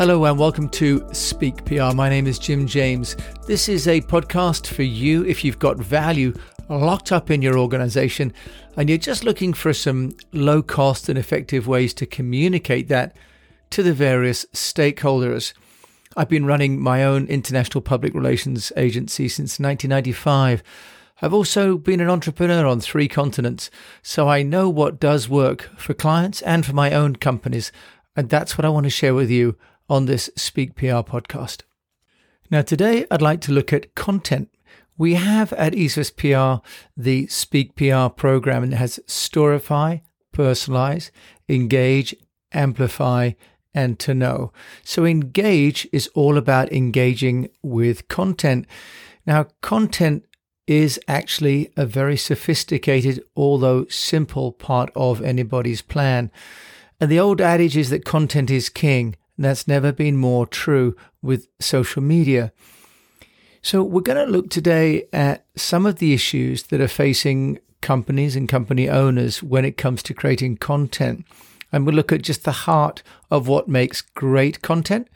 Hello and welcome to Speak PR. My name is Jim James. This is a podcast for you if you've got value locked up in your organization and you're just looking for some low cost and effective ways to communicate that to the various stakeholders. I've been running my own international public relations agency since 1995. I've also been an entrepreneur on three continents, so I know what does work for clients and for my own companies. And that's what I want to share with you on this Speak PR podcast. Now, today I'd like to look at content. We have at EastWest PR the Speak PR program, and it has Storify, Personalize, Engage, Amplify, and to know. So, engage is all about engaging with content. Now, content is actually a very sophisticated, although simple part of anybody's plan. And the old adage is that content is king. That's never been more true with social media. So, we're going to look today at some of the issues that are facing companies and company owners when it comes to creating content. And we'll look at just the heart of what makes great content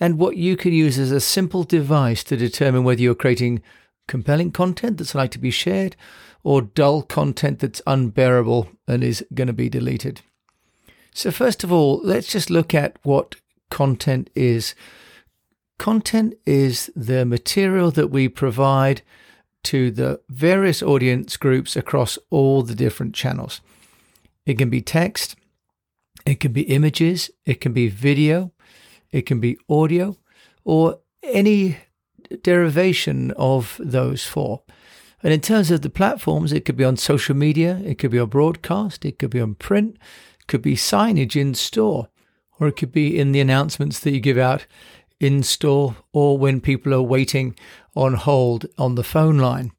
and what you can use as a simple device to determine whether you're creating compelling content that's like to be shared or dull content that's unbearable and is going to be deleted. So, first of all, let's just look at what content is. Content is the material that we provide to the various audience groups across all the different channels. It can be text, it can be images, it can be video, it can be audio, or any derivation of those four. And in terms of the platforms, it could be on social media, it could be on broadcast, it could be on print, could be signage in store or it could be in the announcements that you give out in store or when people are waiting on hold on the phone line.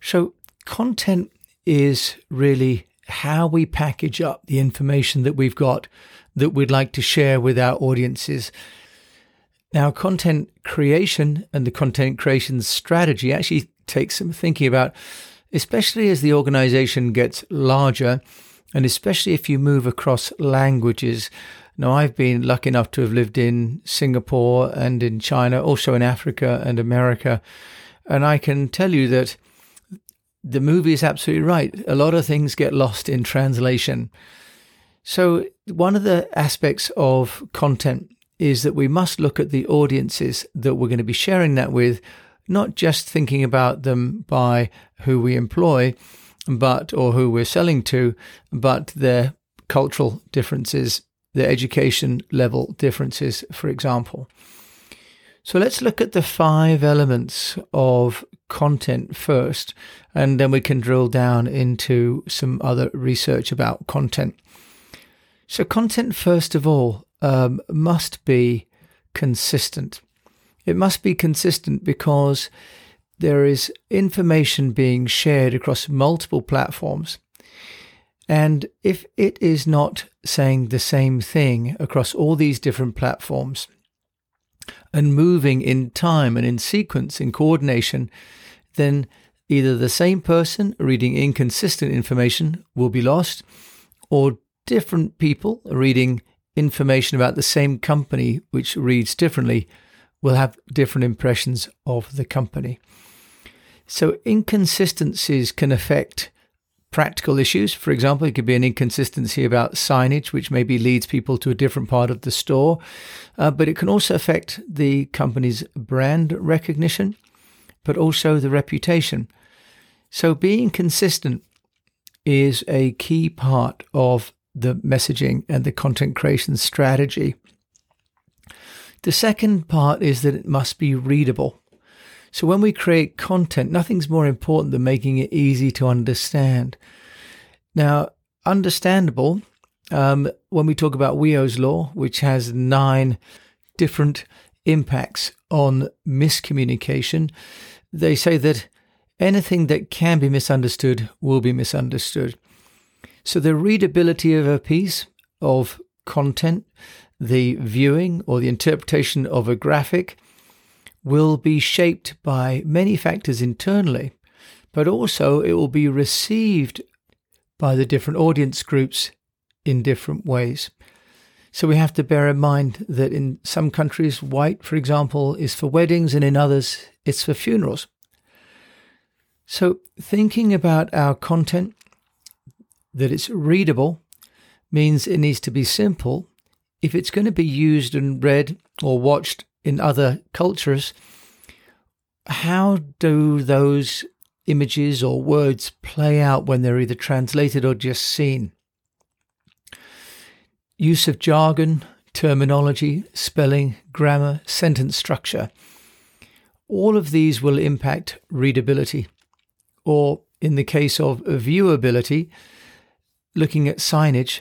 So, content is really how we package up the information that we've got that we'd like to share with our audiences. Now, content creation and the content creation strategy actually takes some thinking about, especially as the organization gets larger, and especially if you move across languages. Now, I've been lucky enough to have lived in Singapore and in China, also in Africa and America. And I can tell you that the movie is absolutely right. A lot of things get lost in translation. So, one of the aspects of content is that we must look at the audiences that we're going to be sharing that with, not just thinking about them by who we employ, but or who we're selling to, but their cultural differences the education level differences, for example. So let's look at the five elements of content first, and then we can drill down into some other research about content. So, content, first of all, um, must be consistent. It must be consistent because there is information being shared across multiple platforms. And if it is not saying the same thing across all these different platforms and moving in time and in sequence, in coordination, then either the same person reading inconsistent information will be lost, or different people reading information about the same company which reads differently will have different impressions of the company. So inconsistencies can affect practical issues. For example, it could be an inconsistency about signage, which maybe leads people to a different part of the store. Uh, but it can also affect the company's brand recognition, but also the reputation. So being consistent is a key part of the messaging and the content creation strategy. The second part is that it must be readable. So when we create content, nothing's more important than making it easy to understand. Now, understandable, um, when we talk about Wiio's law, which has nine different impacts on miscommunication, they say that anything that can be misunderstood will be misunderstood. So the readability of a piece of content, the viewing or the interpretation of a graphic, will be shaped by many factors internally, but also it will be received by the different audience groups in different ways. So we have to bear in mind that in some countries, white, for example, is for weddings, and in others, it's for funerals. So thinking about our content, that it's readable, means it needs to be simple. If it's going to be used and read or watched in other cultures, how do those images or words play out when they're either translated or just seen? Use of jargon, terminology, spelling, grammar, sentence structure. All of these will impact readability, or in the case of viewability, looking at signage,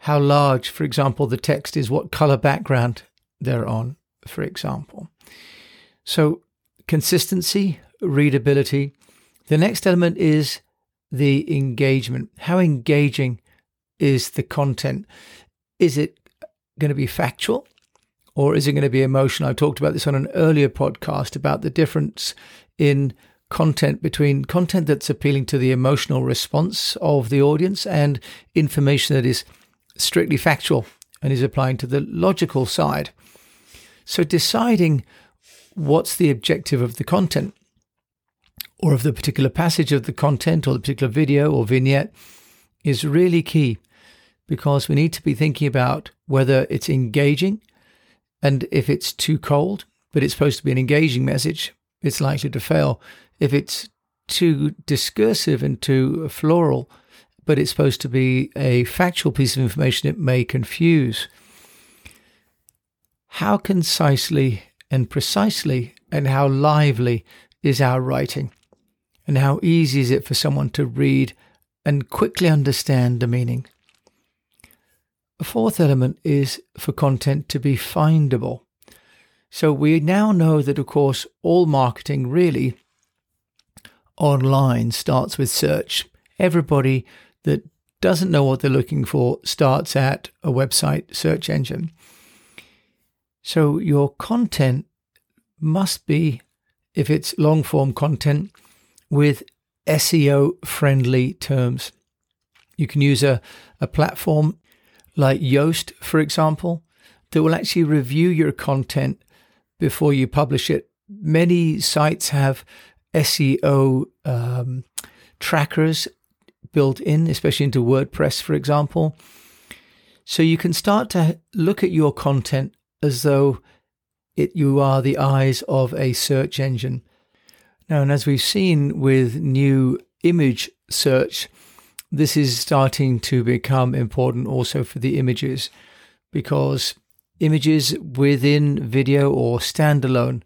how large, for example, the text is, what color background they're on, for example. So, consistency, readability. The next element is the engagement. How engaging is the content? Is it going to be factual or is it going to be emotional? I talked about this on an earlier podcast about the difference in content between content that's appealing to the emotional response of the audience and information that is strictly factual and is applying to the logical side. So deciding what's the objective of the content or of the particular passage of the content or the particular video or vignette is really key because we need to be thinking about whether it's engaging and if it's too cold, but it's supposed to be an engaging message, it's likely to fail. If it's too discursive and too floral, but it's supposed to be a factual piece of information, it may confuse. How concisely and precisely and how lively is our writing? And how easy is it for someone to read and quickly understand the meaning? A fourth element is for content to be findable. So we now know that, of course, all marketing really online starts with search. Everybody that doesn't know what they're looking for starts at a website search engine. So your content must be, if it's long form content, with SEO friendly terms. You can use a, a platform like Yoast, for example, that will actually review your content before you publish it. Many sites have SEO um, trackers built in, especially into WordPress, for example. So you can start to look at your content as though it, you are the eyes of a search engine. Now, and as we've seen with new image search, this is starting to become important also for the images because images within video or standalone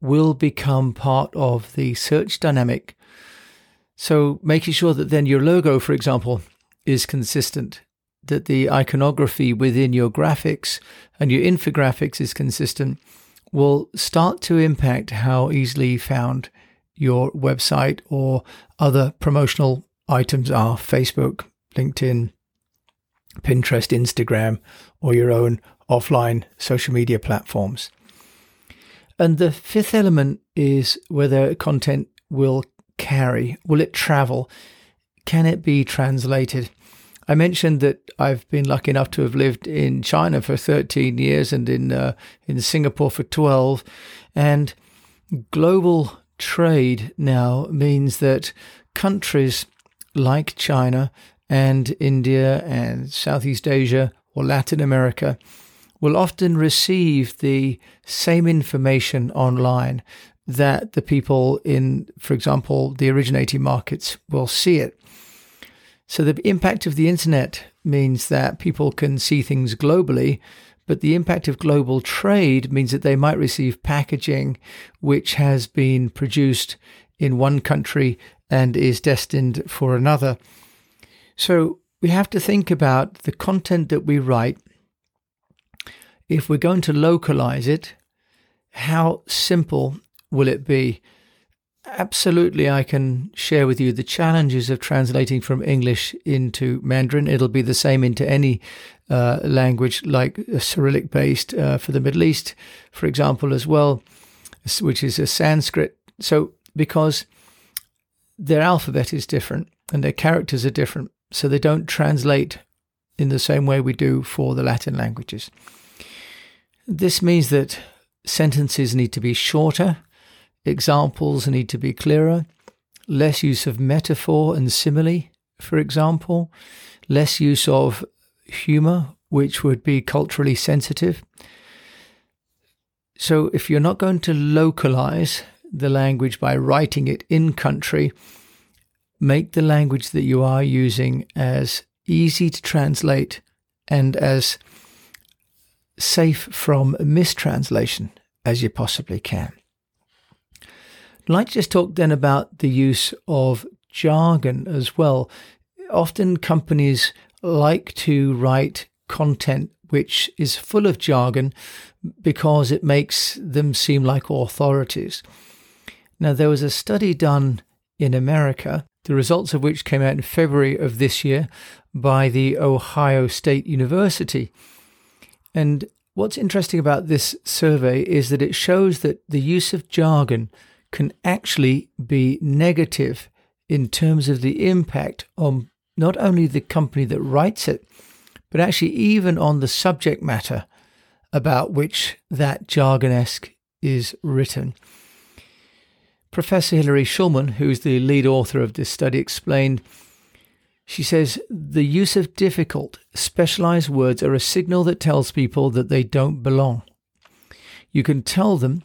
will become part of the search dynamic. So, making sure that then your logo, for example, is consistent, that the iconography within your graphics and your infographics is consistent, will start to impact how easily found your website or other promotional items are Facebook, LinkedIn, Pinterest, Instagram, or your own offline social media platforms. And the fifth element is whether content will carry, will it travel? Can it be translated? I mentioned that I've been lucky enough to have lived in China for 13 years and in uh, in Singapore for 12, and global trade now means that countries like China and India and Southeast Asia or Latin America will often receive the same information online that the people in, for example, the originating markets will see it. So the impact of the internet means that people can see things globally, but the impact of global trade means that they might receive packaging which has been produced in one country and is destined for another. So we have to think about the content that we write. If we're going to localize it, how simple will it be? Absolutely, I can share with you the challenges of translating from English into Mandarin. It'll be the same into any uh, language, like Cyrillic based uh, for the Middle East, for example, as well, which is a Sanskrit. So, because their alphabet is different and their characters are different. So they don't translate in the same way we do for the Latin languages. This means that sentences need to be shorter, examples need to be clearer, less use of metaphor and simile, for example, less use of humor, which would be culturally sensitive. So, if you're not going to localize the language by writing it in country, make the language that you are using as easy to translate and as safe from mistranslation as you possibly can. I'd like to just talk then about the use of jargon as well. Often companies like to write content which is full of jargon because it makes them seem like authorities. Now, there was a study done in America, the results of which came out in February of this year by the Ohio State University. And what's interesting about this survey is that it shows that the use of jargon can actually be negative in terms of the impact on not only the company that writes it, but actually even on the subject matter about which that jargonesque is written. Professor Hilary Schulman, who's the lead author of this study, explained she says the use of difficult, specialized words are a signal that tells people that they don't belong. You can tell them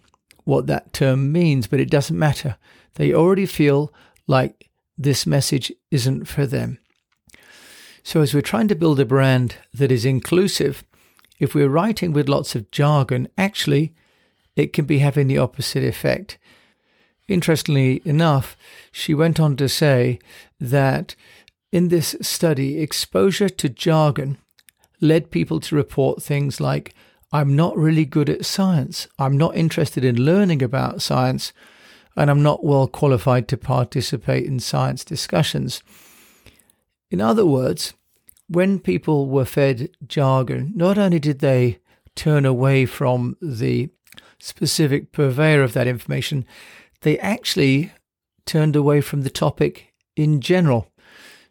what that term means, but it doesn't matter. They already feel like this message isn't for them. So, as we're trying to build a brand that is inclusive, if we're writing with lots of jargon, actually, it can be having the opposite effect. Interestingly enough, she went on to say that in this study, exposure to jargon led people to report things like, I'm not really good at science, I'm not interested in learning about science, and I'm not well qualified to participate in science discussions. In other words, when people were fed jargon, not only did they turn away from the specific purveyor of that information, they actually turned away from the topic in general.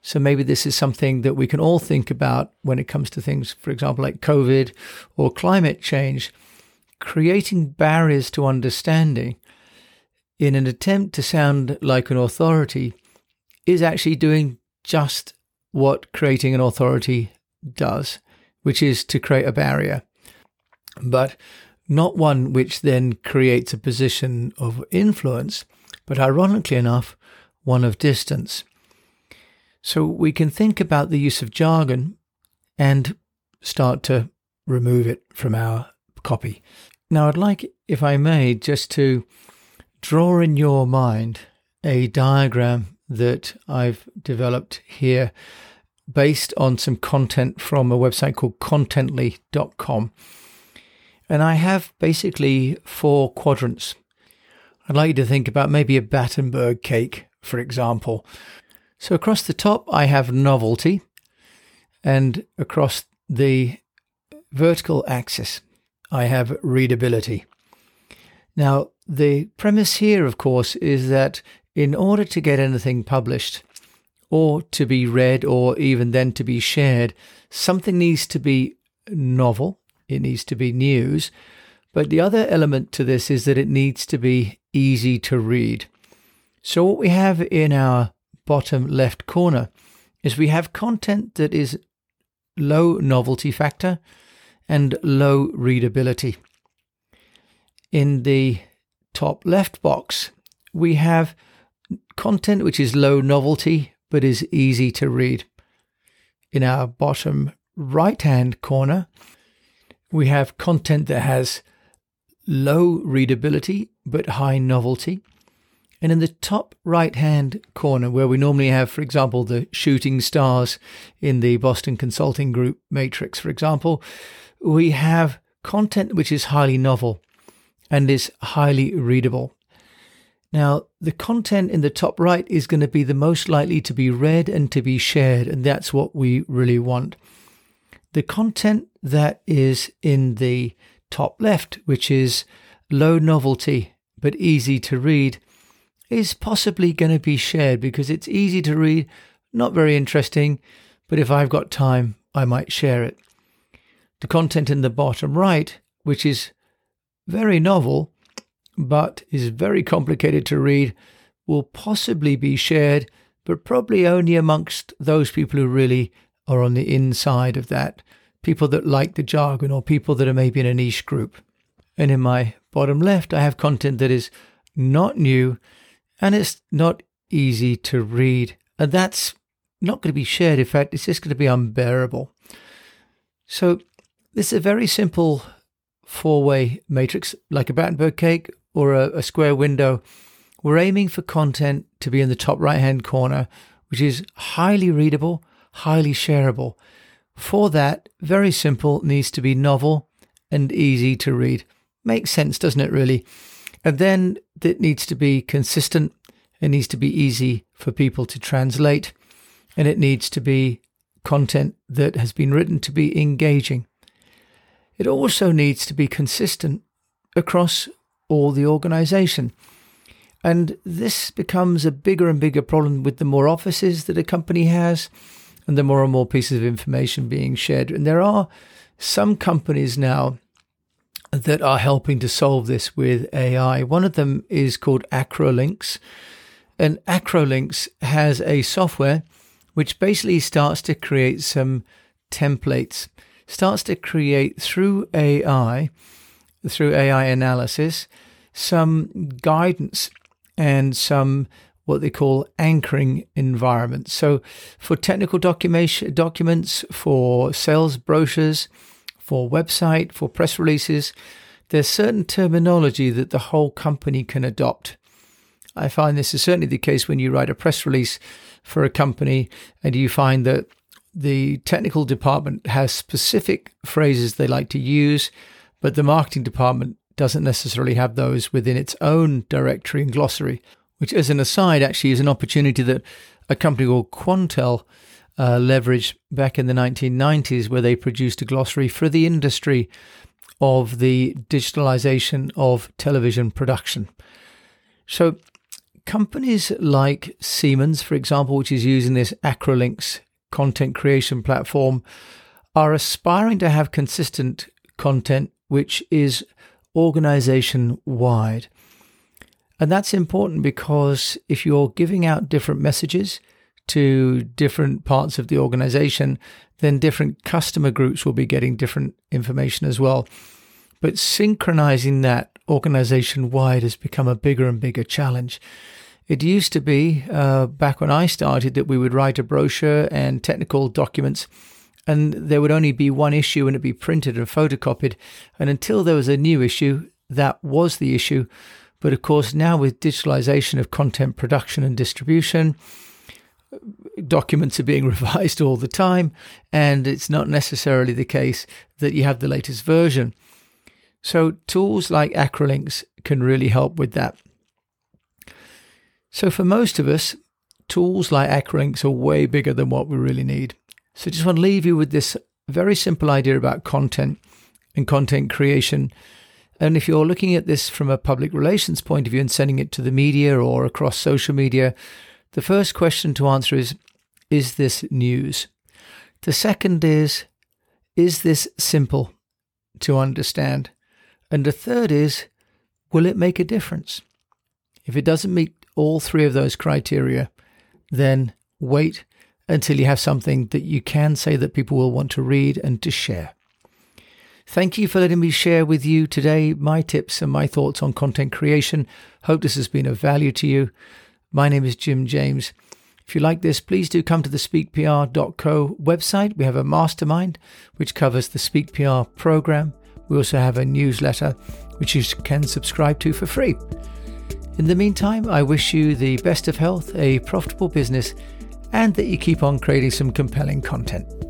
So maybe this is something that we can all think about when it comes to things, for example, like COVID or climate change. Creating barriers to understanding in an attempt to sound like an authority is actually doing just what creating an authority does, which is to create a barrier, but not one which then creates a position of influence, but ironically enough, one of distance. So we can think about the use of jargon and start to remove it from our copy. Now, I'd like, if I may, just to draw in your mind a diagram that I've developed here based on some content from a website called contently.com. And I have basically four quadrants. I'd like you to think about maybe a Battenberg cake, for example. So across the top, I have novelty, and across the vertical axis, I have readability. Now, the premise here, of course, is that in order to get anything published, or to be read or even then to be shared, something needs to be novel, it needs to be news. But the other element to this is that it needs to be easy to read. So, what we have in our bottom left corner is we have content that is low novelty factor and low readability. In the top left box, we have content which is low novelty but is easy to read. In our bottom right hand corner, we have content that has low readability but high novelty. And in the top right hand corner, where we normally have, for example, the shooting stars in the Boston Consulting Group matrix, for example, we have content which is highly novel and is highly readable. Now, the content in the top right is going to be the most likely to be read and to be shared, and that's what we really want. The content that is in the top left, which is low novelty but easy to read, is possibly going to be shared because it's easy to read, not very interesting, but if I've got time, I might share it. The content in the bottom right, which is very novel but is very complicated to read, will possibly be shared, but probably only amongst those people who really are on the inside of that, people that like the jargon or people that are maybe in a niche group. And in my bottom left, I have content that is not new and it's not easy to read. And that's not going to be shared. In fact, it's just going to be unbearable. So, this is a very simple four way matrix, like a Battenberg cake or a, a square window. We're aiming for content to be in the top right hand corner, which is highly readable, highly shareable. For that, very simple, needs to be novel and easy to read. Makes sense, doesn't it, really? And then it needs to be consistent. It needs to be easy for people to translate. And it needs to be content that has been written to be engaging. It also needs to be consistent across all the organization. And this becomes a bigger and bigger problem with the more offices that a company has and the more and more pieces of information being shared. And there are some companies now that are helping to solve this with AI. One of them is called Acrolinx. And Acrolinx has a software which basically starts to create some templates, starts to create through AI, through AI analysis, some guidance and some what they call anchoring environments. So, for technical documents, for sales brochures, for website, for press releases, there's certain terminology that the whole company can adopt. I find this is certainly the case when you write a press release for a company and you find that the technical department has specific phrases they like to use, but the marketing department doesn't necessarily have those within its own directory and glossary, which, as an aside, actually is an opportunity that a company called Quantel uh, leveraged back in the 1990s, where they produced a glossary for the industry of the digitalization of television production. So, companies like Siemens, for example, which is using this Acrolinx content creation platform, are aspiring to have consistent content which is organization wide. And that's important because if you're giving out different messages to different parts of the organization, then different customer groups will be getting different information as well. But synchronizing that organization wide has become a bigger and bigger challenge. It used to be, uh, back when I started, that we would write a brochure and technical documents and there would only be one issue and it'd be printed and photocopied. And until there was a new issue, that was the issue. But of course, now with digitalization of content production and distribution, documents are being revised all the time, and it's not necessarily the case that you have the latest version. So, tools like Acrolinx can really help with that. So, for most of us, tools like Acrolinx are way bigger than what we really need. So, just want to leave you with this very simple idea about content and content creation. And if you're looking at this from a public relations point of view and sending it to the media or across social media, the first question to answer is Is this news? The second is Is this simple to understand? And the third is Will it make a difference? If it doesn't meet all three of those criteria, then wait until you have something that you can say that people will want to read and to share. Thank you for letting me share with you today my tips and my thoughts on content creation. Hope this has been of value to you. My name is Jim James. If you like this, please do come to the speakpr.co website. We have a mastermind which covers the Speak PR program. We also have a newsletter which you can subscribe to for free. In the meantime, I wish you the best of health, a profitable business, and that you keep on creating some compelling content.